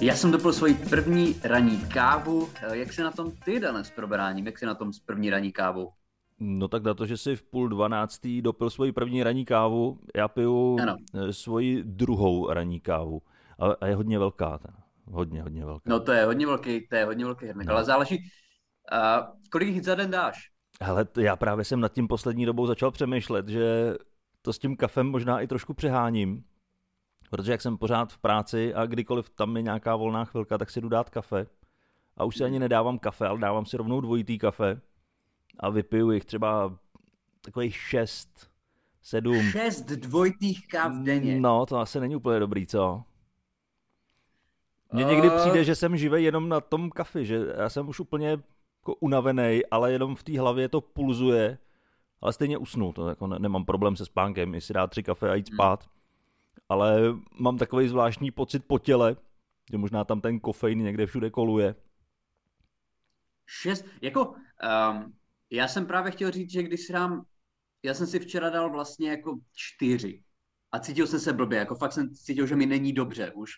Já jsem dopil svoji první ranní kávu. Jak se na tom ty, Dane, s probráním? Jak se na tom s první ranní kávou? No tak na to, že jsi v půl dvanáctý dopil svoji první ranní kávu, já piju ano. Eh, svoji druhou ranní kávu. A je hodně velká. Ten. Hodně, hodně velká. No to je hodně velký, to je hodně velký hrnek, no. ale záleží, uh, kolik jich za den dáš? Hele, já právě jsem nad tím poslední dobou začal přemýšlet, že to s tím kafem možná i trošku přeháním, protože jak jsem pořád v práci a kdykoliv tam je nějaká volná chvilka, tak si jdu dát kafe. A už si ani nedávám kafe, ale dávám si rovnou dvojitý kafe a vypiju jich třeba takových šest, sedm. Šest dvojitých kav denně? No, to asi není úplně dobrý, co? Mně někdy přijde, že jsem živý jenom na tom kafi, že já jsem už úplně jako unavený, ale jenom v té hlavě to pulzuje, ale stejně usnu, to jako ne, nemám problém se spánkem, jestli dát tři kafe a jít hmm. spát, hmm. Ale mám takový zvláštní pocit po těle, že možná tam ten kofein někde všude koluje. Šest, jako, um, já jsem právě chtěl říct, že když si dám, já jsem si včera dal vlastně jako čtyři a cítil jsem se blbě, jako fakt jsem cítil, že mi není dobře už.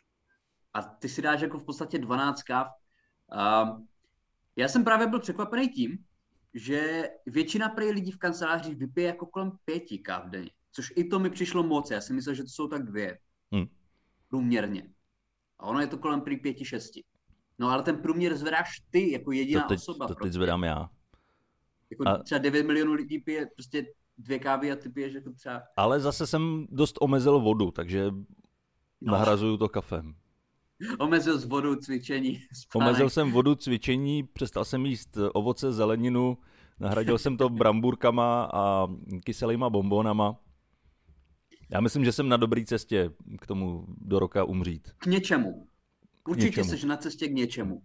A ty si dáš jako v podstatě 12 káv. Um, já jsem právě byl překvapený tím, že většina prý lidí v kancelářích vypije jako kolem pěti káv denně. Což i to mi přišlo moc. Já si myslel, že to jsou tak dvě. Hmm. Průměrně. A ono je to kolem prý pěti, šesti. No ale ten průměr zvedáš ty jako jediná to teď, osoba. To teď zvedám já. Jako a... třeba 9 milionů lidí pije prostě dvě kávy a ty piješ jako třeba... Ale zase jsem dost omezil vodu, takže no. nahrazuju to kafem. Omezil z vodu cvičení. Spánek. Omezil jsem vodu cvičení, přestal jsem jíst ovoce, zeleninu, nahradil jsem to bramburkama a kyselýma bombonama. Já myslím, že jsem na dobré cestě k tomu do roka umřít. K něčemu. Určitě jsi na cestě k něčemu.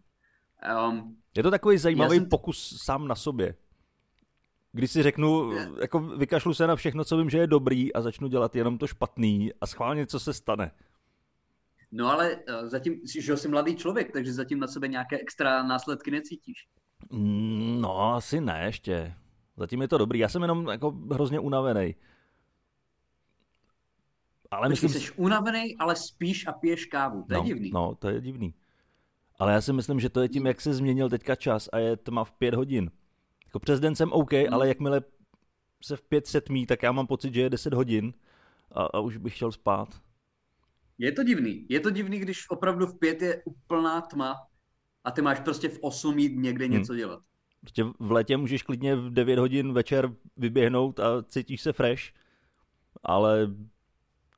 Um, je to takový zajímavý jsem... pokus sám na sobě. Když si řeknu, jako vykašlu se na všechno, co vím, že je dobrý a začnu dělat jenom to špatný a schválně, co se stane. No ale uh, zatím, že jsi mladý člověk, takže zatím na sebe nějaké extra následky necítíš. Mm, no, asi ne ještě. Zatím je to dobrý. Já jsem jenom jako hrozně unavený. Ale myslím... Jsi unavený, ale spíš a piješ kávu. To no, je divný. No, to je divný. Ale já si myslím, že to je tím, jak se změnil teďka čas a je tma v pět hodin. Jako přes den jsem OK, hmm. ale jakmile se v pět setmí, tak já mám pocit, že je 10 hodin a, a už bych chtěl spát. Je to divný. Je to divný, když opravdu v pět je úplná tma a ty máš prostě v osm jít někde hmm. něco dělat. Prostě v létě můžeš klidně v 9 hodin večer vyběhnout a cítíš se fresh, ale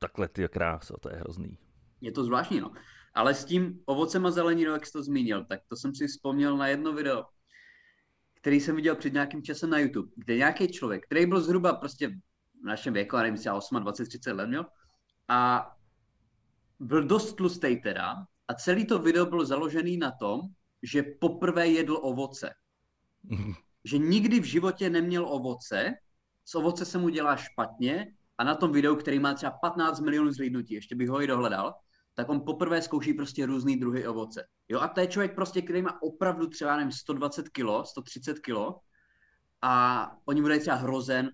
takhle ty krása, to je hrozný. Je to zvláštní, no. Ale s tím ovocem a zeleninou, jak jsi to zmínil, tak to jsem si vzpomněl na jedno video, který jsem viděl před nějakým časem na YouTube, kde nějaký člověk, který byl zhruba prostě v našem věku, a nevím, 8, 20, 30 let měl, a byl dost tlustý teda a celý to video bylo založený na tom, že poprvé jedl ovoce. že nikdy v životě neměl ovoce, z ovoce se mu dělá špatně a na tom videu, který má třeba 15 milionů zhlídnutí, ještě bych ho i dohledal, tak on poprvé zkouší prostě různý druhy ovoce. Jo, a to je člověk prostě, který má opravdu třeba, nevím, 120 kg, 130 kg a oni dají třeba hrozen,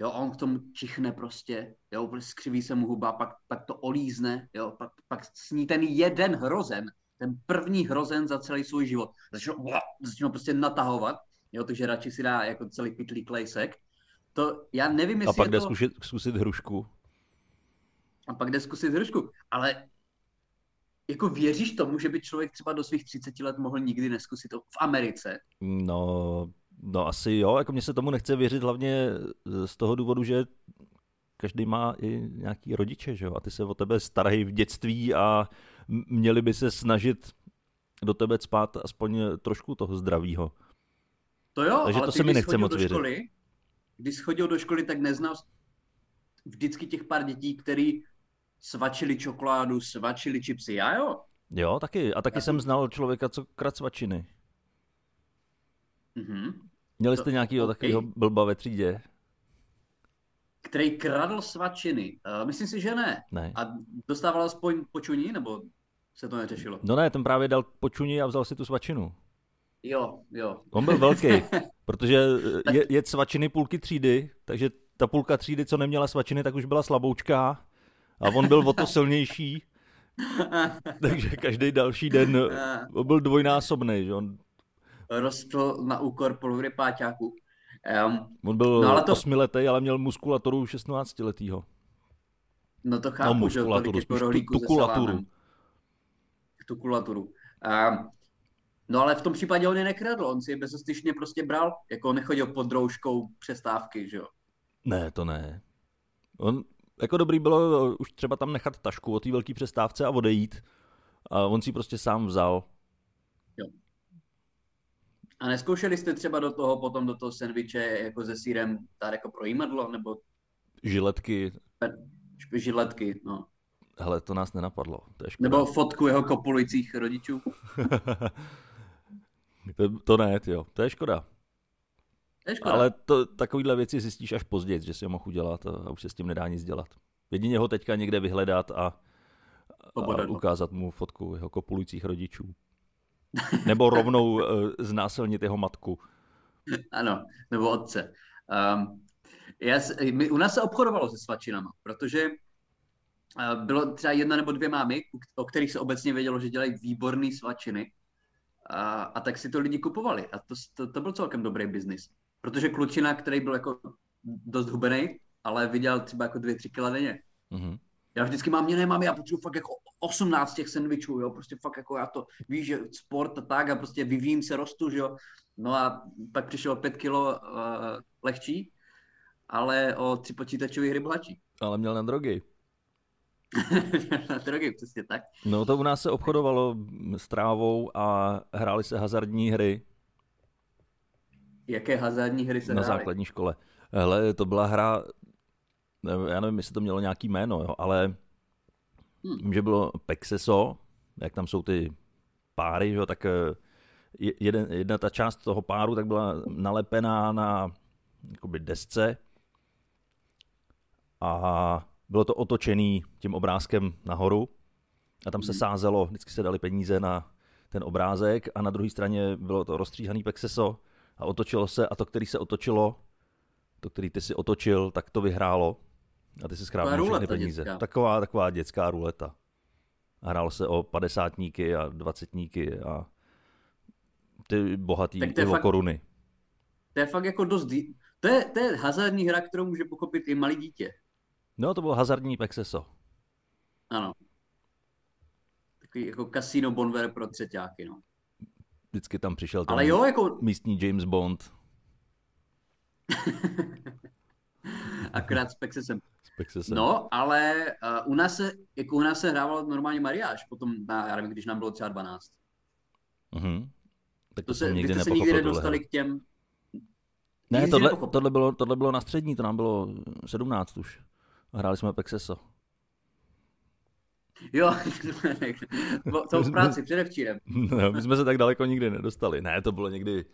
jo, a on k tomu čichne prostě, jo, prostě skřiví se mu huba, pak, pak to olízne, jo, pak, pak sní ten jeden hrozen, ten první hrozen za celý svůj život. Začne, začne prostě natahovat, jo, takže radši si dá jako celý pitlý klejsek. To, já nevím, jestli A pak jde to... zkusit, zkusit hrušku. A pak jde zkusit hrušku, ale jako věříš tomu, že by člověk třeba do svých 30 let mohl nikdy neskusit to v Americe? No, no asi jo, jako mně se tomu nechce věřit hlavně z toho důvodu, že každý má i nějaký rodiče, že jo, a ty se o tebe starají v dětství a měli by se snažit do tebe spát aspoň trošku toho zdravího. To jo, Takže ale to ty, se mi nechce moc do věřit. Když chodil do školy, tak neznal vždycky těch pár dětí, který svačili čokoládu, svačili čipsy, já jo? Jo, taky. A taky já jsem znal člověka, co krát svačiny. Mm-hmm. Měli jste to, nějakýho okay. takového blba ve třídě? Který kradl svačiny? Uh, myslím si, že ne. ne. A dostával aspoň počuní, nebo se to neřešilo? No ne, ten právě dal počuní a vzal si tu svačinu. Jo, jo. On byl velký, protože je, je svačiny půlky třídy, takže ta půlka třídy, co neměla svačiny, tak už byla slaboučká a on byl o to silnější, Takže každý další den byl dvojnásobný, že on... Rostl na úkor polovyrypáťáků. Um, on byl no, ale to... osmiletý, ale měl muskulaturu 16 letýho. No to chápu, no, muskulaturu, že spíš tu, tukulaturu. Tukulaturu. Um, no ale v tom případě on je nekradl, on si je bezostyšně prostě bral, jako nechodil pod rouškou přestávky, že jo? Ne, to ne. On, jako dobrý bylo už třeba tam nechat tašku o té velké přestávce a odejít. A on si prostě sám vzal. Jo. A neskoušeli jste třeba do toho, potom do toho sendviče jako se sírem tady jako pro jímadlo, nebo... Žiletky. Žiletky, no. Hele, to nás nenapadlo. To je Nebo fotku jeho kopulujících rodičů. to, to ne, jo. To je škoda. To je škoda. Ale to, takovýhle věci zjistíš až později, že si ho mohl udělat a už se s tím nedá nic dělat. Jedině ho teďka někde vyhledat a, a ukázat mu fotku jeho kopulujících rodičů. Nebo rovnou uh, znásilnit jeho matku. Ano, nebo otce. Um, já, my, u nás se obchodovalo se svačinama, protože uh, bylo třeba jedna nebo dvě mámy, o kterých se obecně vědělo, že dělají výborné svačiny. A, a tak si to lidi kupovali. A to, to, to byl celkem dobrý biznis. Protože klučina, který byl jako dost hubený, ale viděl třeba jako dvě, tři kila denně. Mm-hmm. Já vždycky mám, mě nemám, já potřebuji fakt jako 18 těch sandvičů, jo, prostě fakt jako já to, víš, že sport a tak a prostě vyvím se, rostu, že jo. No a pak přišel 5 kilo uh, lehčí, ale o tři počítačové hry bohatší. Ale měl na drogy. Drogy, přesně tak. No to u nás se obchodovalo s trávou a hrály se hazardní hry. Jaké hazardní hry se Na hrály? základní škole. Hele, to byla hra, já nevím, jestli to mělo nějaký jméno, jo, ale hmm. vím, že bylo Pexeso, jak tam jsou ty páry, jo, tak eh, jeden, jedna ta část toho páru tak byla nalepená na jakoby desce a bylo to otočený tím obrázkem nahoru a tam se hmm. sázelo, vždycky se dali peníze na ten obrázek a na druhé straně bylo to rozstříhaný pexeso a otočilo se a to, který se otočilo, to, který ty si otočil, tak to vyhrálo a ty si zkrátil všechny peníze. Dětská. Taková, taková dětská ruleta. A hrál se o padesátníky a dvacetníky a ty bohatý to je fakt, koruny. To je fakt jako dost... To je, to je hazardní hra, kterou může pochopit i malý dítě. No, to bylo hazardní Pexeso. Ano. Takový jako kasino bonver pro třetíáky, no. Vždycky tam přišel ten Ale jo, jako... místní James Bond. Akorát s Pexesem. S Pexesem. No, ale uh, u nás se, jako u nás se hrával normálně mariáž, potom, na, já nevím, když nám bylo třeba 12. Uh-huh. Tak to, to se, nikdy se nikdy nedostali k těm... Ne, tohle, tohle, bylo, tohle bylo na střední, to nám bylo 17 už. Hráli jsme Pexeso. Jo, to v práci předevčírem. No, my jsme se tak daleko nikdy nedostali. Ne, to bylo někdy,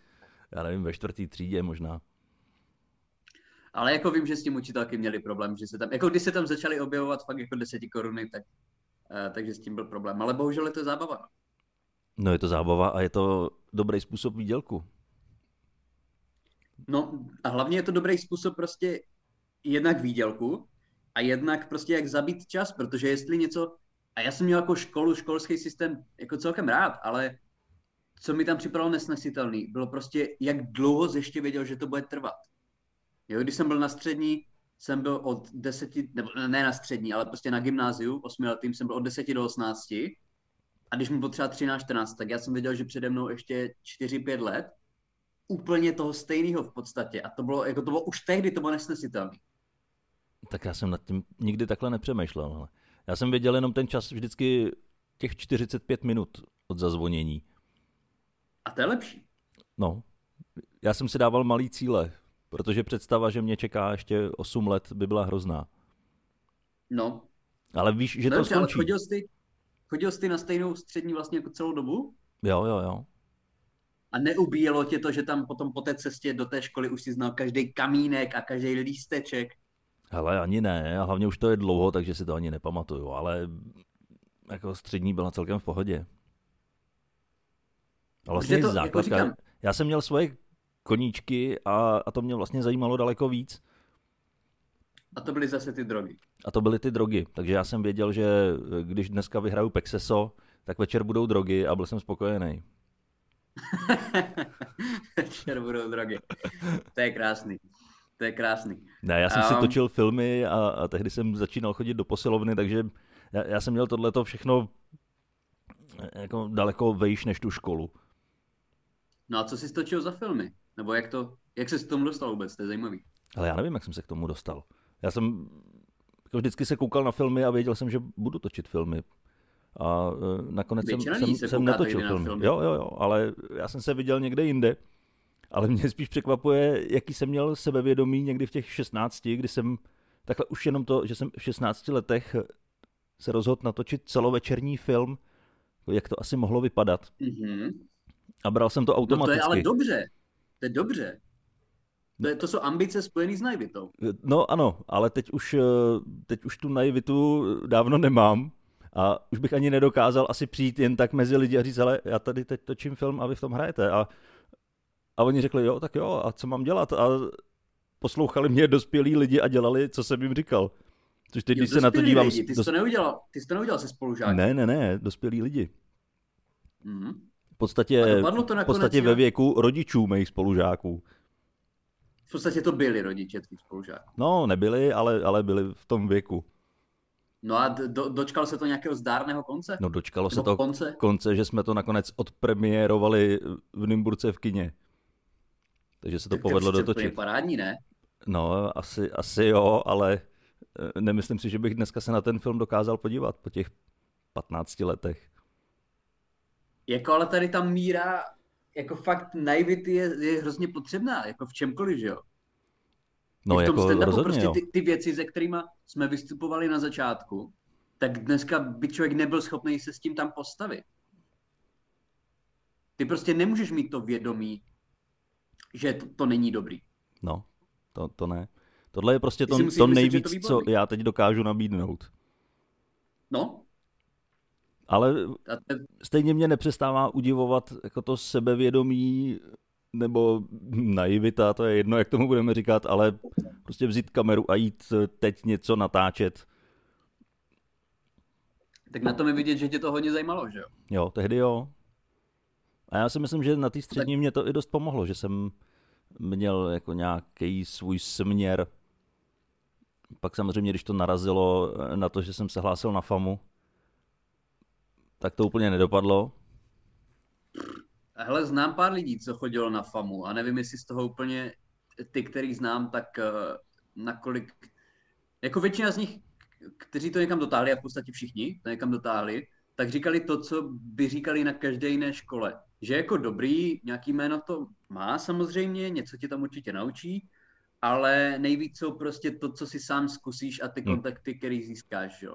já nevím, ve čtvrtý třídě možná. Ale jako vím, že s tím učitelky měli problém, že se tam, jako když se tam začali objevovat fakt jako deseti koruny, tak, uh, takže s tím byl problém. Ale bohužel je to zábava. No je to zábava a je to dobrý způsob výdělku. No a hlavně je to dobrý způsob prostě jednak výdělku a jednak prostě jak zabít čas, protože jestli něco, a já jsem měl jako školu, školský systém jako celkem rád, ale co mi tam připadalo nesnesitelný, bylo prostě, jak dlouho ještě věděl, že to bude trvat. Jo, když jsem byl na střední, jsem byl od deseti, nebo ne na střední, ale prostě na gymnáziu, osmiletým jsem byl od deseti do osmnácti. A když mi bylo třeba 13, 14, tak já jsem věděl, že přede mnou ještě 4-5 let úplně toho stejného v podstatě. A to bylo, jako to bylo už tehdy, to bylo nesnesitelné. Tak já jsem nad tím nikdy takhle nepřemýšlel. Ale já jsem věděl jenom ten čas vždycky těch 45 minut od zazvonění. A to je lepší. No, já jsem si dával malý cíle, protože představa, že mě čeká ještě 8 let, by byla hrozná. No. Ale víš, že no, to skončí. Chodil jsi, chodil jsi na stejnou střední vlastně jako celou dobu? Jo, jo, jo. A neubíjelo tě to, že tam potom po té cestě do té školy už si znal každý kamínek a každý lísteček? Hele, ani ne, a hlavně už to je dlouho, takže si to ani nepamatuju, ale jako střední byla celkem v pohodě. A vlastně to, základka, jako říkám, já jsem měl svoje koníčky a, a to mě vlastně zajímalo daleko víc. A to byly zase ty drogy. A to byly ty drogy. Takže já jsem věděl, že když dneska vyhraju Pexeso, tak večer budou drogy a byl jsem spokojený. večer budou drogy. To je krásný. To je krásný. Ne, já jsem um, si točil filmy a, a tehdy jsem začínal chodit do posilovny, takže já, já jsem měl tohleto všechno jako daleko vejš než tu školu. No a co jsi točil za filmy? Nebo jak to, jak jsi k tomu dostal vůbec? To je zajímavý. Ale já nevím, jak jsem se k tomu dostal. Já jsem jako vždycky se koukal na filmy a věděl jsem, že budu točit filmy. A uh, nakonec Většina jsem, jsem, jsem netočil filmy. filmy. Jo, jo, jo, ale já jsem se viděl někde jinde. Ale mě spíš překvapuje, jaký jsem měl sebevědomí někdy v těch 16, kdy jsem takhle už jenom to, že jsem v 16 letech se rozhodl natočit celovečerní film, jak to asi mohlo vypadat. Mm-hmm. A bral jsem to automaticky. No to je ale dobře. To je dobře. To, je, to jsou ambice spojené s naivitou. No ano, ale teď už, eh, teď už tu naivitu dávno nemám a už bych ani nedokázal asi přijít jen tak mezi lidi a říct, ale já tady teď točím film a vy v tom hrajete. A, a oni řekli, jo, tak jo, a co mám dělat? A poslouchali mě dospělí lidi a dělali, co jsem jim říkal. Což teď, jo, když se na to dívám... Lidi. Ty jsi dos... to neudělal, ty jsi to neudělal se spolužáky. Ne, ne, ne, dospělí lidi. Mm-hmm. V podstatě, to v podstatě ve věku rodičů mých spolužáků. V podstatě to byli rodiče tvých spolužáků. No, nebyli, ale, ale byli v tom věku. No a do, dočkalo se to nějakého zdárného konce? No dočkalo se to konce? konce, že jsme to nakonec odpremiérovali v Nymburce v kině. Takže se to tak povedlo to dotočit. To parádní, ne? No, asi, asi jo, ale eh, nemyslím si, že bych dneska se na ten film dokázal podívat po těch 15 letech. Jako ale tady ta míra jako fakt naivity je, je hrozně potřebná, jako v čemkoliv, že jo? No, I v tom jako rozhodně, prostě jo. ty, ty věci, se kterými jsme vystupovali na začátku, tak dneska by člověk nebyl schopný se s tím tam postavit. Ty prostě nemůžeš mít to vědomí, že to, to není dobrý. No, to, to ne. Tohle je prostě to, to nejvíc, to co já teď dokážu nabídnout. No, ale stejně mě nepřestává udivovat jako to sebevědomí nebo naivita, to je jedno, jak tomu budeme říkat, ale prostě vzít kameru a jít teď něco natáčet. Tak na tom je vidět, že tě to hodně zajímalo, že jo? Jo, tehdy jo. A já si myslím, že na té střední tak... mě to i dost pomohlo, že jsem měl jako nějaký svůj směr. Pak samozřejmě, když to narazilo na to, že jsem se hlásil na FAMu, tak to úplně nedopadlo. Hele, znám pár lidí, co chodilo na FAMu a nevím, jestli z toho úplně ty, který znám, tak uh, nakolik, jako většina z nich, kteří to někam dotáhli, a v podstatě všichni to někam dotáhli, tak říkali to, co by říkali na každé jiné škole. Že jako dobrý, nějaký jméno to má samozřejmě, něco ti tam určitě naučí, ale nejvíc jsou prostě to, co si sám zkusíš a ty hmm. kontakty, který získáš. Jo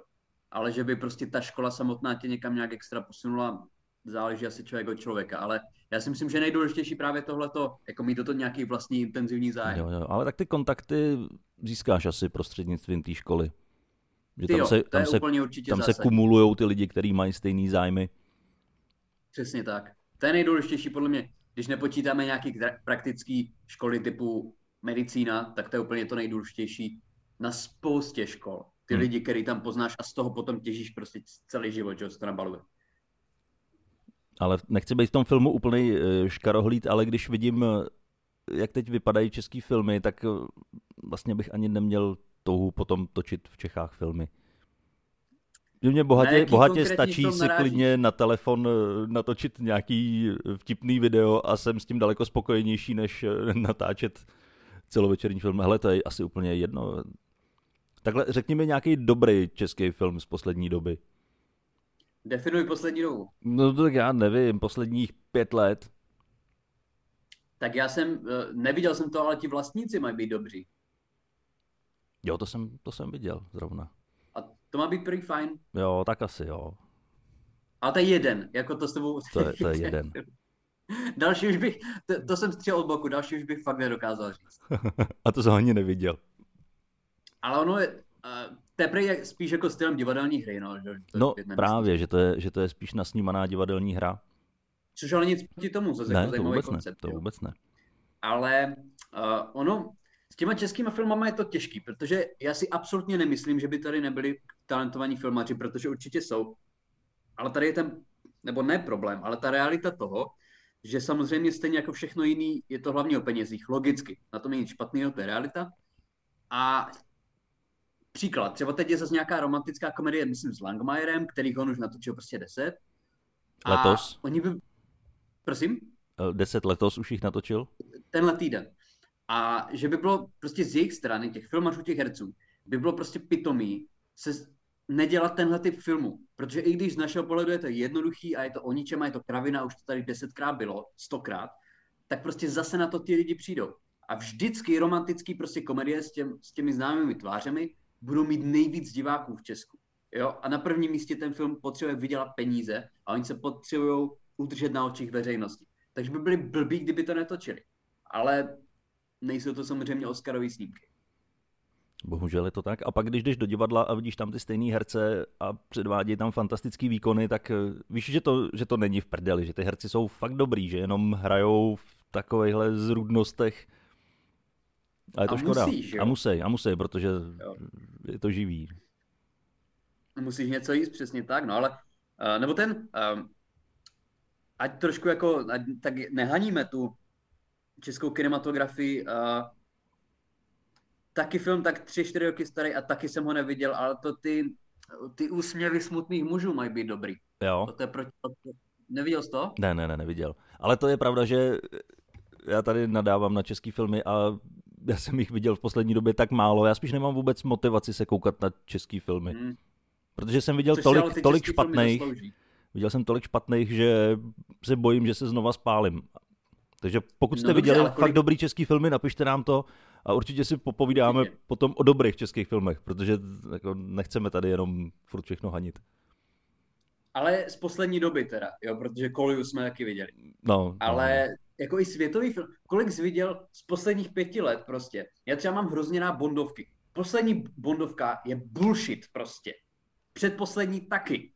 ale že by prostě ta škola samotná tě někam nějak extra posunula, záleží asi člověk od člověka, ale já si myslím, že nejdůležitější právě tohleto, jako mít toto nějaký vlastní intenzivní zájem. Jo, jo, ale tak ty kontakty získáš asi prostřednictvím té školy. Že tam, jo, se, tam, se, tam se kumulují ty lidi, kteří mají stejný zájmy. Přesně tak. To je nejdůležitější podle mě. Když nepočítáme nějaký praktický školy typu medicína, tak to je úplně to nejdůležitější na spoustě škol ty hmm. lidi, který tam poznáš a z toho potom těžíš prostě celý život, že se to nabaluje. Ale nechci být v tom filmu úplný eh, škarohlíd, ale když vidím, eh, jak teď vypadají český filmy, tak eh, vlastně bych ani neměl touhu potom točit v Čechách filmy. Že mě bohatě, bohatě stačí si klidně na telefon natočit nějaký vtipný video a jsem s tím daleko spokojenější, než natáčet celovečerní film. Hele, to je asi úplně jedno. Takhle řekni mi nějaký dobrý český film z poslední doby. Definuj poslední dobu. No tak já nevím, posledních pět let. Tak já jsem, eh, neviděl jsem to, ale ti vlastníci mají být dobří. Jo, to jsem, to jsem viděl zrovna. To má být prý fajn. Jo, tak asi jo. A to je jeden, jako to s tebou... To je, to je jeden. další už bych, to, to jsem střel od boku, další už bych fakt nedokázal říct. A to jsem ani neviděl. Ale ono je, uh, teprve je spíš jako stylem divadelní hry, no. Že to no právě, že to, je, že to je spíš nasnímaná divadelní hra. Což ale nic proti tomu, zase ne, jako to vůbec koncept, ne, to vůbec ne. Ale uh, ono, s těma českýma filmama je to těžký, protože já si absolutně nemyslím, že by tady nebyli talentovaní filmaři, protože určitě jsou. Ale tady je ten, nebo ne problém, ale ta realita toho, že samozřejmě stejně jako všechno jiný, je to hlavně o penězích, logicky. Na tom není nic špatného, to je realita. A příklad, třeba teď je zase nějaká romantická komedie, myslím, s Langmajerem, který on už natočil prostě deset. Letos? A oni by... Prosím? Deset letos už jich natočil? Tenhle týden. A že by bylo prostě z jejich strany, těch filmařů, těch herců, by bylo prostě pitomý se nedělat tenhle typ filmu. Protože i když z našeho pohledu je to jednoduchý a je to o ničem a je to kravina, už to tady desetkrát bylo, stokrát, tak prostě zase na to ty lidi přijdou. A vždycky romantický prostě komedie s, těm, s těmi známými tvářemi budou mít nejvíc diváků v Česku. Jo? A na prvním místě ten film potřebuje vydělat peníze a oni se potřebují udržet na očích veřejnosti. Takže by byli blbí, kdyby to netočili. Ale nejsou to samozřejmě Oscarové snímky. Bohužel je to tak. A pak, když jdeš do divadla a vidíš tam ty stejné herce a předvádí tam fantastický výkony, tak eh, víš, že to, že to není v prdeli, že ty herci jsou fakt dobrý, že jenom hrajou v takovýchhle zrůdnostech. A je to a škoda. Musíš, jo? A musí, a musí, protože jo. je to živý. Musíš něco jíst, přesně tak, no ale, uh, nebo ten, uh, ať trošku jako, ať, tak nehaníme tu českou kinematografii, uh, taky film tak tři, čtyři roky starý a taky jsem ho neviděl, ale to ty, ty úsměvy smutných mužů mají být dobrý. Jo. To je proti... Neviděl jsi to? Ne, ne, ne, neviděl. Ale to je pravda, že já tady nadávám na český filmy a já jsem jich viděl v poslední době tak málo. Já spíš nemám vůbec motivaci se koukat na český filmy. Hmm. Protože jsem viděl Což tolik, tolik špatných. Viděl jsem tolik špatných, že se bojím, že se znova spálím. Takže pokud jste no, viděli dobře, kolik... fakt dobrý český filmy, napište nám to a určitě si popovídáme určitě. potom o dobrých českých filmech, protože jako nechceme tady jenom furt všechno hanit. Ale z poslední doby teda, jo, protože Koliu jsme taky viděli. No, Ale no. jako i světový film, kolik jsi viděl z posledních pěti let prostě. Já třeba mám hrozně rád Bondovky. Poslední Bondovka je bullshit prostě. Předposlední taky.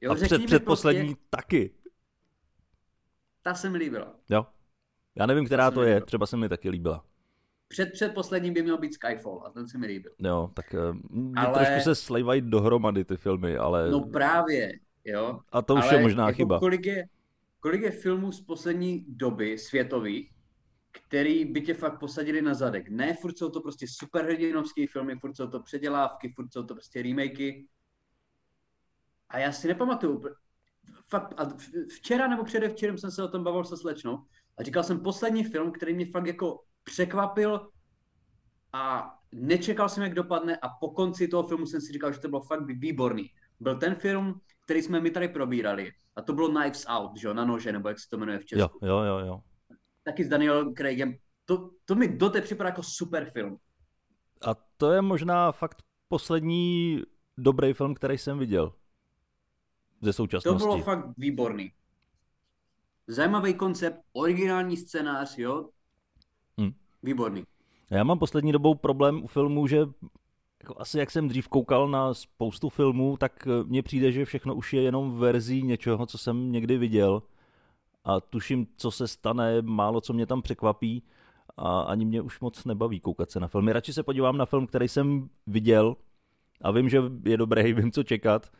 Jo, a před, předposlední prostě, taky. Ta se mi líbila. Jo. Já nevím, která to je, líbila. třeba se mi taky líbila. Před předposledním by měl být Skyfall a ten se mi líbil. Jo, tak uh, ale... trošku se slejvají dohromady ty filmy, ale... No právě, jo. A to už ale je možná jako chyba. Kolik je, kolik je filmů z poslední doby světových, který by tě fakt posadili na zadek. Ne, furt jsou to prostě superhrdinovské filmy, furt jsou to předělávky, furt jsou to prostě remakey. A já si nepamatuju, fakt, a včera nebo předevčerem jsem se o tom bavil se slečnou a říkal jsem poslední film, který mě fakt jako překvapil a nečekal jsem, jak dopadne a po konci toho filmu jsem si říkal, že to bylo fakt výborný. Byl ten film, který jsme mi tady probírali a to bylo Knives Out, že jo, na nože, nebo jak se to jmenuje v Česku. Jo, jo, jo. jo. Taky s Daniel Craigem. To, to mi doteď připadá jako super film. A to je možná fakt poslední dobrý film, který jsem viděl ze současnosti. To bylo fakt výborný. Zajímavý koncept, originální scénář, jo. Hmm. Výborný. Já mám poslední dobou problém u filmů, že jako asi jak jsem dřív koukal na spoustu filmů, tak eh, mně přijde, že všechno už je jenom verzí něčeho, co jsem někdy viděl. A tuším, co se stane, málo co mě tam překvapí a ani mě už moc nebaví koukat se na filmy. Radši se podívám na film, který jsem viděl a vím, že je dobrý, vím, co čekat,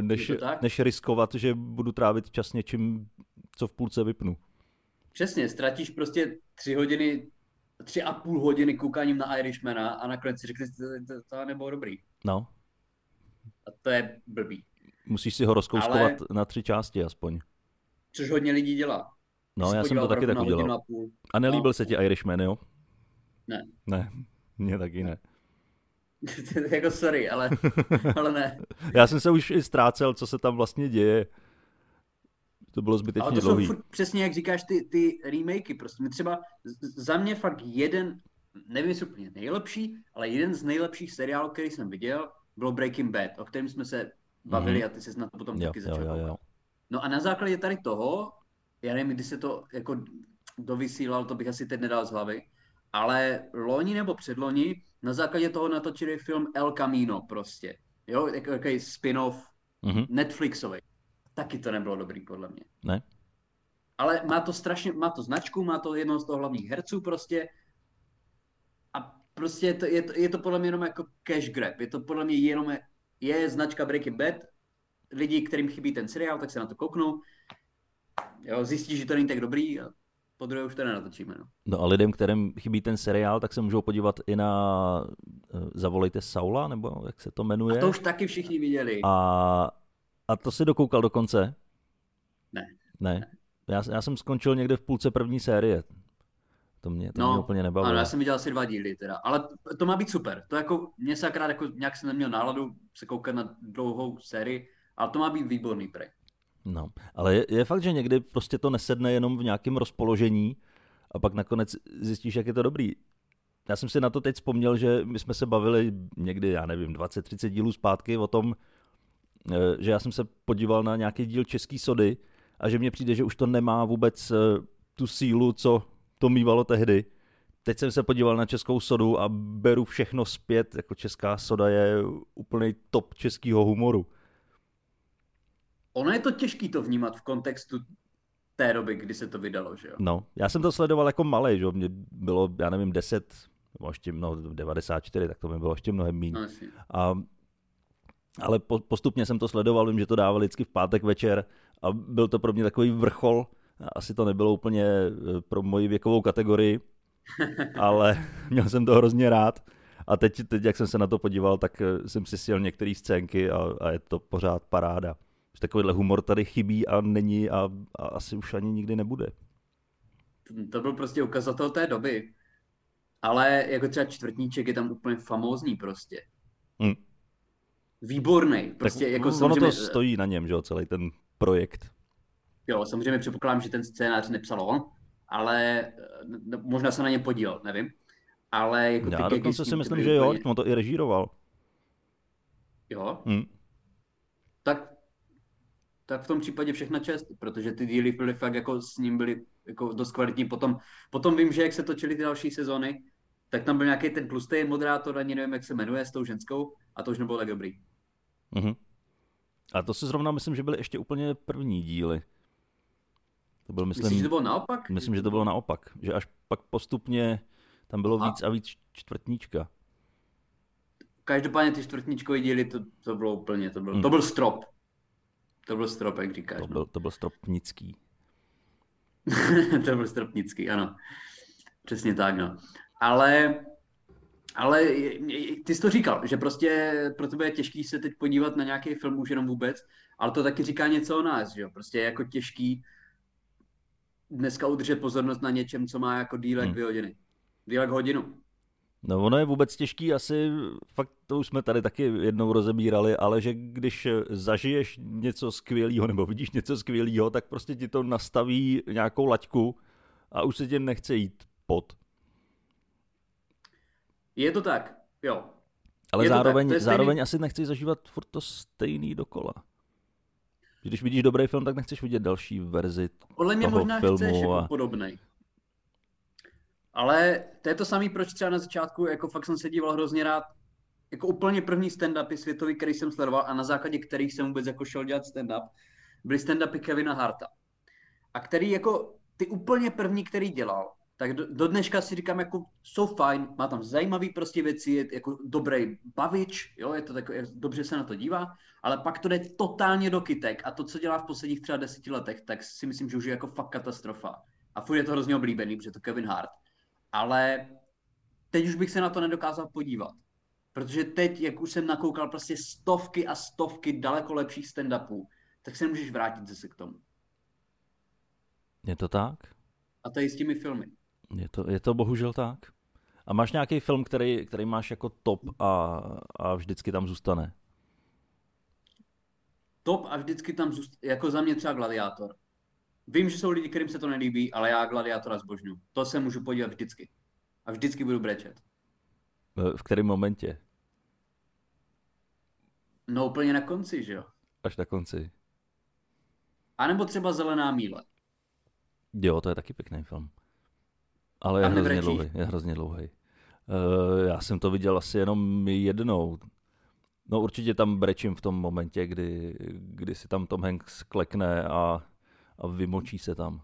než, než riskovat, že budu trávit čas něčím, co v půlce vypnu. Přesně, ztratíš prostě tři hodiny, tři a půl hodiny koukáním na Irishmana a nakonec si řekneš, to, to, to nebylo dobrý. No. A to je blbý. Musíš si ho rozkouskovat Ale... na tři části aspoň. Což hodně lidí dělá. No, já jsem to taky tak udělal. A, a nelíbil no. se ti Irishman, jo? Ne. Ne, mně taky ne. jako sorry, ale, ale ne. Já jsem se už i ztrácel, co se tam vlastně děje. To bylo zbytečně ale to dlouhý. Jsou furt, přesně jak říkáš, ty, ty remakey prostě. Třeba za mě fakt jeden, nevím, jestli úplně nejlepší, ale jeden z nejlepších seriálů, který jsem viděl, bylo Breaking Bad, o kterém jsme se bavili mm. a ty se na to potom jo, taky začal. Jo, jo, jo. No a na základě tady toho, já nevím, kdy se to jako dovysílal, to bych asi teď nedal z hlavy, ale loni nebo předloni na základě toho natočili film El Camino prostě. Jo, jaký spin-off mm-hmm. Netflixový. Taky to nebylo dobrý, podle mě. Ne? Ale má to strašně, má to značku, má to jednoho z toho hlavních herců prostě. prostě je to, je, to, je to podle mě jenom jako cash grab. Je to podle mě jenom, je značka Breaking Bad, lidi, kterým chybí ten seriál, tak se na to kouknou, jo, zjistí, že to není tak dobrý a po druhé už to nenatočíme. No. no a lidem, kterým chybí ten seriál, tak se můžou podívat i na uh, Zavolejte Saula, nebo jak se to jmenuje. A to už taky všichni viděli. A, a to si dokoukal do konce? Ne. Ne. ne. Já, já jsem skončil někde v půlce první série. To mě, to no, mě úplně nebavilo. Ano, já jsem viděl asi dva díly teda, ale to má být super. To jako, mě se akrát jako nějak jsem neměl náladu se koukat na dlouhou sérii, ale to má být výborný prej. No, ale je, je fakt, že někdy prostě to nesedne jenom v nějakém rozpoložení a pak nakonec zjistíš, jak je to dobrý. Já jsem si na to teď vzpomněl, že my jsme se bavili někdy, já nevím, 20-30 dílů zpátky o tom, eh, že já jsem se podíval na nějaký díl Český sody a že mně přijde, že už to nemá vůbec eh, tu sílu, co to mývalo tehdy. Teď jsem se podíval na českou sodu a beru všechno zpět, jako česká soda je úplný top českého humoru. Ono je to těžké to vnímat v kontextu té doby, kdy se to vydalo, že jo? No, já jsem to sledoval jako malý, že jo, mě bylo, já nevím, 10, nebo ještě, no, 94, tak to mi bylo ještě mnohem méně. No, a, ale po, postupně jsem to sledoval, vím, že to dávali vždycky v pátek večer a byl to pro mě takový vrchol, asi to nebylo úplně eh, pro moji věkovou kategorii, ale měl jsem to hrozně rád. A teď, teď, jak jsem se na to podíval, tak eh, jsem si sjel některé scénky a, a je to pořád paráda. Takovýhle humor tady chybí a není a, a asi už ani nikdy nebude. To byl prostě ukazatel té doby. Ale jako třeba čtvrtníček je tam úplně famózní prostě. Hmm. Výborný. Prostě tak jako ono samozřejmě... to stojí na něm, že jo, celý ten projekt. Jo, samozřejmě předpokládám, že ten scénář nepsal on, ale no, možná se na ně podílel, nevím. Ale jako Já dokonce si myslím, že jo, on to i režíroval. Jo? Hmm. Tak, tak v tom případě všechna čest, protože ty díly byly fakt jako s ním byly jako dost kvalitní. Potom, potom vím, že jak se točily ty další sezóny, tak tam byl nějaký ten tlustý moderátor, ani nevím, jak se jmenuje, s tou ženskou, a to už nebylo tak dobrý. Mm-hmm. A to si zrovna myslím, že byly ještě úplně první díly. To byl, myslím, Myslíš, že to bylo naopak? Myslím, že to bylo naopak. Že až pak postupně tam bylo a... víc a víc čtvrtníčka. Každopádně ty čtvrtníčkové díly, to, to bylo úplně, to byl, hmm. to byl strop. To byl strop, jak říkáš. To no. byl, to byl stropnický. to byl stropnický, ano. Přesně tak, no. Ale, ale ty jsi to říkal, že prostě pro tebe je těžký se teď podívat na nějaký film už jenom vůbec, ale to taky říká něco o nás, že jo? Prostě je jako těžký dneska udržet pozornost na něčem, co má jako dílek hmm. dvě hodiny. Dílek hodinu. No ono je vůbec těžký, asi fakt to už jsme tady taky jednou rozebírali, ale že když zažiješ něco skvělého nebo vidíš něco skvělého, tak prostě ti to nastaví nějakou laťku a už se tě nechce jít pod. Je to tak, jo. Ale je zároveň, tak, zároveň asi nechci zažívat furt to stejný dokola. Když vidíš dobrý film, tak nechceš vidět další verzi Podle mě toho možná filmu chceš jako a... podobnej. Ale to je to samý, proč třeba na začátku, jako fakt jsem se díval hrozně rád, jako úplně první stand-upy světový, který jsem sledoval a na základě kterých jsem vůbec jako šel dělat stand-up, byly stand-upy Kevina Harta. A který jako ty úplně první, který dělal, tak do, do dneška si říkám, jako jsou fajn, má tam zajímavý prostě věci, je jako dobrý bavič, jo, je to takové, dobře se na to dívá, ale pak to jde totálně do kytek a to, co dělá v posledních třeba deseti letech, tak si myslím, že už je jako fakt katastrofa. A furt je to hrozně oblíbený, protože to Kevin Hart. Ale teď už bych se na to nedokázal podívat. Protože teď, jak už jsem nakoukal prostě stovky a stovky daleko lepších stand-upů, tak se nemůžeš vrátit zase k tomu. Je to tak? A to je s těmi filmy. Je to, je to bohužel tak. A máš nějaký film, který, který máš jako top a, a vždycky tam zůstane? Top a vždycky tam zůstane, jako za mě třeba Gladiátor. Vím, že jsou lidi, kterým se to nelíbí, ale já Gladiátora zbožňuji. To se můžu podívat vždycky. A vždycky budu brečet. V kterém momentě? No úplně na konci, že jo? Až na konci. A nebo třeba Zelená míle. Jo, to je taky pěkný film. Ale je hrozně dlouhý, je hrozně dlouhý. Uh, já jsem to viděl asi jenom jednou. No určitě tam brečím v tom momentě, kdy, kdy si tam Tom Hanks klekne a, a vymočí se tam.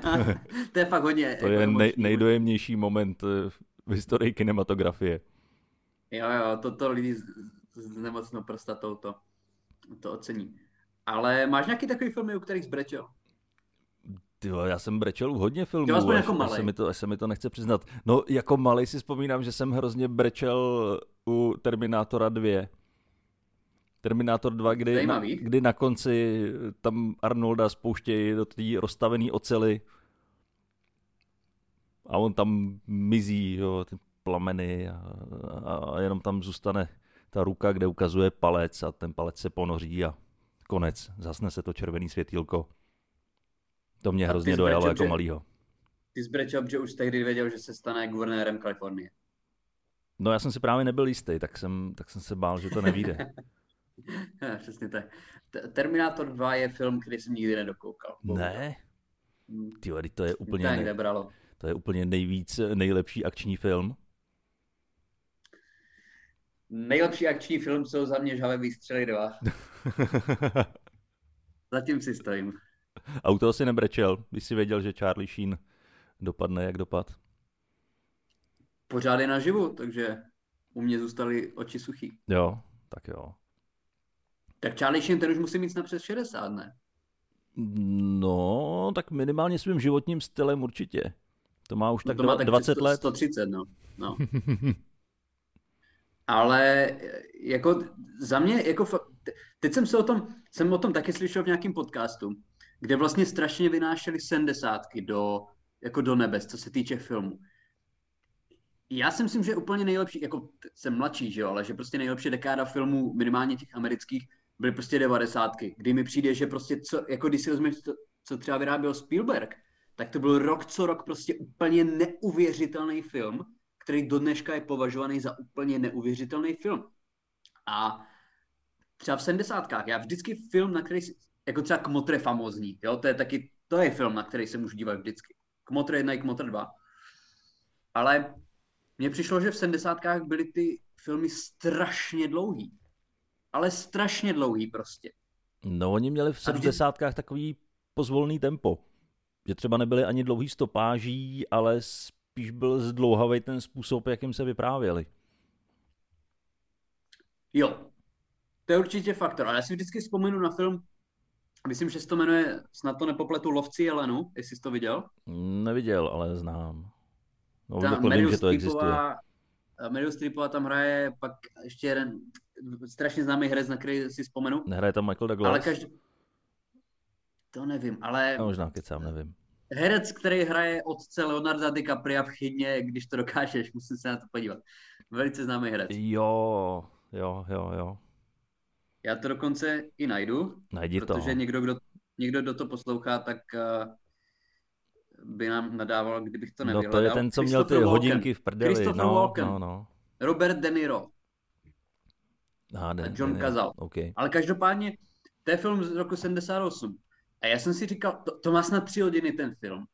to je fakt hodně. To jako je nej, nejdojemnější moment eh, v historii kinematografie. Jo, jo, to, to lidi s, s nemocnou prostatou to, to ocení. Ale máš nějaký takový filmy, u kterých zbrečel? Vole, já jsem brečel u hodně filmů, Jo, až, jako až, se mi to, až se mi to nechce přiznat. No, jako malý si vzpomínám, že jsem hrozně brečel u Terminátora 2. Terminátor 2, kdy na, kdy na konci tam Arnolda spouštějí do té rozstavené ocely a on tam mizí, jo, ty plameny a, a, a jenom tam zůstane ta ruka, kde ukazuje palec a ten palec se ponoří a konec. Zasne se to červený světýlko. To mě A hrozně dojalo brečel, jako že- malýho. Ty zbrečel, že už tehdy věděl, že se stane guvernérem Kalifornie. No já jsem si právě nebyl jistý, tak jsem, tak jsem se bál, že to nevíde. Přesně tak. Terminátor 2 je film, který jsem nikdy nedokoukal. ne? Hmm. Ty to je Úplně ne, nebralo. to je úplně nejvíc, nejlepší akční film. Nejlepší akční film jsou za mě Žhavé výstřely 2. Zatím si stojím. A u toho si nebrečel, když si věděl, že Charlie Sheen dopadne, jak dopad. Pořád je naživu, takže u mě zůstaly oči suchý. Jo, tak jo. Tak Charlie Sheen, ten už musí mít snad přes 60, ne? No, tak minimálně svým životním stylem určitě. To má už No tak, to má tak 20 100, let. 130, no. no. Ale e, jako za mě, jako teď jsem se o tom, jsem o tom taky slyšel v nějakém podcastu, kde vlastně strašně vynášeli sedmdesátky do, jako do nebes, co se týče filmu. Já si myslím, že úplně nejlepší, jako jsem mladší, že jo, ale že prostě nejlepší dekáda filmů, minimálně těch amerických, byly prostě devadesátky, kdy mi přijde, že prostě co, jako když si vezmeš, to, co třeba vyráběl Spielberg, tak to byl rok co rok prostě úplně neuvěřitelný film, který do dneška je považovaný za úplně neuvěřitelný film. A třeba v 70. já vždycky film, na který, jako třeba Kmotr je famózní, jo, to je taky, to je film, na který se můžu dívat vždycky. Kmotr 1 i Kmotr 2. Ale mně přišlo, že v 70. byly ty filmy strašně dlouhý. Ale strašně dlouhý prostě. No, oni měli v A vždy- 70. takový pozvolný tempo. Že třeba nebyly ani dlouhý stopáží, ale spíš byl zdlouhavý ten způsob, jakým se vyprávěli. Jo, to je určitě faktor. Ale já si vždycky vzpomenu na film, myslím, že se to jmenuje, snad to nepopletu, Lovci Jelenu, jestli jsi to viděl. Neviděl, ale znám. No, Ta vím, že to existuje. Meryl Streepová tam hraje, pak ještě jeden strašně známý herec, na který si vzpomenu. Nehraje tam Michael Douglas? Ale každý... To nevím, ale No, možná kecám, nevím. herec, který hraje otce Leonarda DiCapria v chydně, když to dokážeš, musím se na to podívat. Velice známý herec. Jo, jo, jo, jo. Já to dokonce i najdu, Najdi to. protože někdo, kdo, někdo, kdo to poslouchá, tak uh, by nám nadával, kdybych to No nevyhledal. to je ten, co měl ty hodinky v prdeli. Christopher No, Walken. no, no. Robert De Niro. Aha, ne, John ne, ne. Cazale. OK. Ale každopádně, to je film z roku 78. A já jsem si říkal, to, to má snad tři hodiny ten film.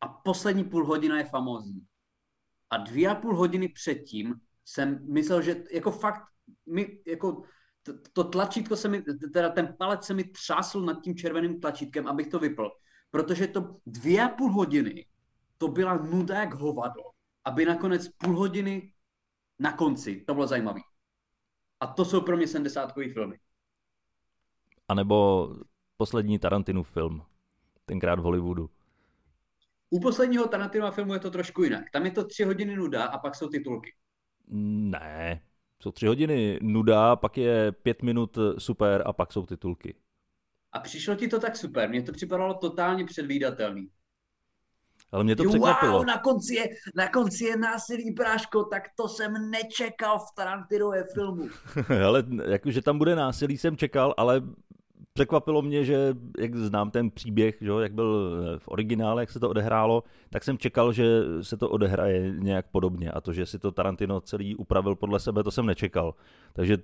A poslední půl hodina je famózní. A dvě a půl hodiny předtím jsem myslel, že jako fakt, mi, jako to, to tlačítko se mi, teda ten palec se mi třásl nad tím červeným tlačítkem, abych to vypl. Protože to dvě a půl hodiny, to byla nuda jak hovado. Aby nakonec půl hodiny na konci, to bylo zajímavé. A to jsou pro mě 70 filmy. A nebo poslední Tarantinův film. Tenkrát v Hollywoodu. U posledního Tarantinova filmu je to trošku jinak. Tam je to tři hodiny nuda a pak jsou titulky. Ne. Jsou tři hodiny nuda, pak je pět minut super a pak jsou titulky. A přišlo ti to tak super, mně to připadalo totálně předvídatelný. Ale mě to překvapilo. Wow, na konci, je, na konci je násilí, bráško, tak to jsem nečekal v Tarantinově filmu. Ale jakože tam bude násilí, jsem čekal, ale překvapilo mě, že jak znám ten příběh, že, jak byl v originále, jak se to odehrálo, tak jsem čekal, že se to odehraje nějak podobně a to, že si to Tarantino celý upravil podle sebe, to jsem nečekal. Takže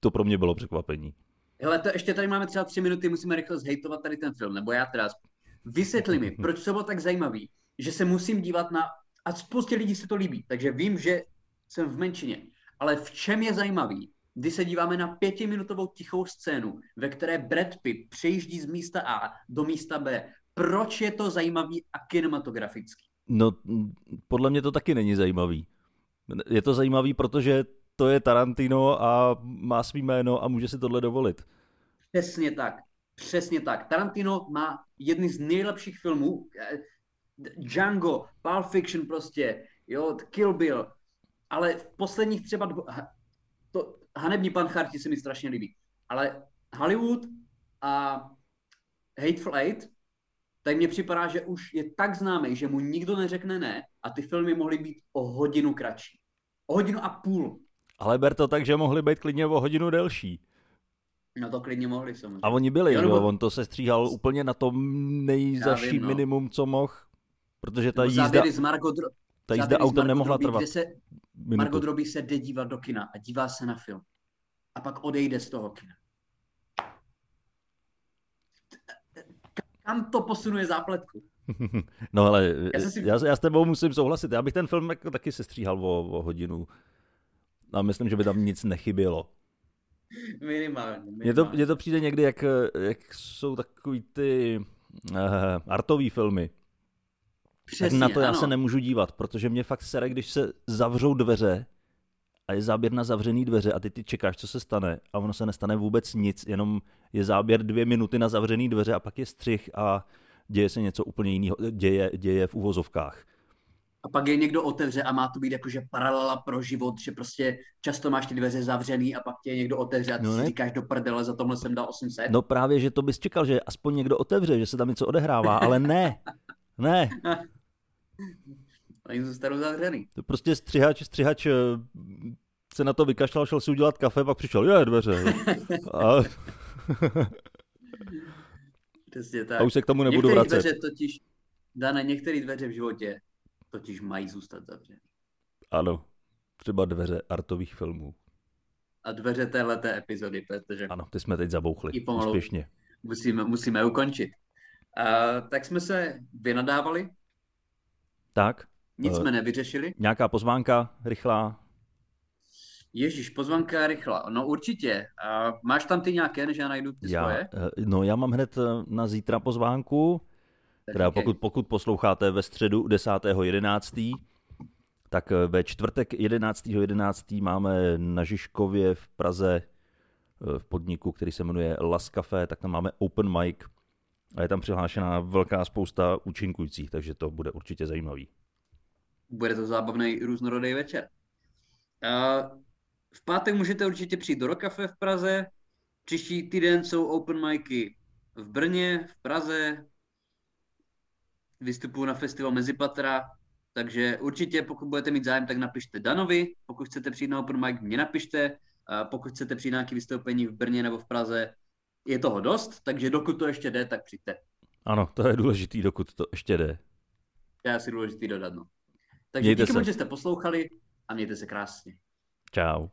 to pro mě bylo překvapení. Hele, to ještě tady máme třeba tři minuty, musíme rychle zhejtovat tady ten film, nebo já teda. Vysvětli mi, proč to bylo tak zajímavý, že se musím dívat na, a spoustě lidí se to líbí, takže vím, že jsem v menšině, ale v čem je zajímavý, když se díváme na pětiminutovou tichou scénu, ve které Brad Pitt přejíždí z místa A do místa B proč je to zajímavý a kinematografický? No, podle mě to taky není zajímavý. Je to zajímavý, protože to je Tarantino a má svý jméno a může si tohle dovolit. Přesně tak. Přesně tak. Tarantino má jedny z nejlepších filmů. Django, Pulp Fiction prostě, jo, Kill Bill. Ale v posledních třeba dvo... to Hanební pan Charti se mi strašně líbí. Ale Hollywood a Hateful Eight, tak mně připadá, že už je tak známý, že mu nikdo neřekne ne a ty filmy mohly být o hodinu kratší. O hodinu a půl. Ale ber to tak, že mohly být klidně o hodinu delší. No to klidně mohli samozřejmě. A oni byli, jo, nebo... on to se stříhal úplně na tom nejzaší vím, no. minimum, co mohl, protože ta nebo jízda, z Margot, ta jízda autem nemohla Drobí, trvat. Se, Margot Robbie se jde dívat do kina a dívá se na film. A pak odejde z toho kina. Kam to posunuje zápletku? No ale já, si... já, já s tebou musím souhlasit. Já bych ten film jako taky se stříhal o, o hodinu. A myslím, že by tam nic nechybělo. Minimálně. minimálně. Mně to, mně to přijde někdy, jak, jak jsou takový ty uh, artový filmy. Přesně, tak na to já ano. se nemůžu dívat, protože mě fakt sere, když se zavřou dveře a je záběr na zavřený dveře a ty ty čekáš, co se stane a ono se nestane vůbec nic, jenom je záběr dvě minuty na zavřený dveře a pak je střih a děje se něco úplně jiného, děje, děje v uvozovkách. A pak je někdo otevře a má to být jakože paralela pro život, že prostě často máš ty dveře zavřený a pak tě někdo otevře a ty no si říkáš do prdele, za tomhle jsem dal 800. No právě, že to bys čekal, že aspoň někdo otevře, že se tam něco odehrává, ale ne, ne. Oni zůstanou zavřený. To prostě střihač, střihač eh, se na to vykašlal, šel si udělat kafe, pak přišel, je, dveře. A... Přesně tak. A už se k tomu nebudu některé vracet. Dveře totiž, Dane, některé dveře v životě totiž mají zůstat zavřené. Ano, třeba dveře artových filmů. A dveře téhleté epizody, protože... Ano, ty jsme teď zabouchli, pomalu úspěšně. Musíme, musíme ukončit. Uh, tak jsme se vynadávali. Tak. Nic uh, jsme nevyřešili. Nějaká pozvánka rychlá? Ježíš, pozvánka rychlá. No určitě. Uh, máš tam ty nějaké, než já najdu ty já, svoje? Uh, no já mám hned na zítra pozvánku. Teda pokud, pokud posloucháte ve středu 10.11., tak ve čtvrtek 11.11. 11. máme na Žižkově v Praze v podniku, který se jmenuje Las Café, tak tam máme open mic a je tam přihlášená velká spousta účinkujících, takže to bude určitě zajímavý. Bude to zábavný různorodý večer. V pátek můžete určitě přijít do Rokafe v Praze. Příští týden jsou open micy v Brně, v Praze. Vystupuju na festival Mezipatra, takže určitě, pokud budete mít zájem, tak napište Danovi. Pokud chcete přijít na open mic, mě napište. Pokud chcete přijít na nějaké vystoupení v Brně nebo v Praze, je toho dost, takže dokud to ještě jde, tak přijďte. Ano, to je důležitý, dokud to ještě jde. To je asi důležitý dodat, no. Takže mějte díky moc, že jste poslouchali a mějte se krásně. Ciao.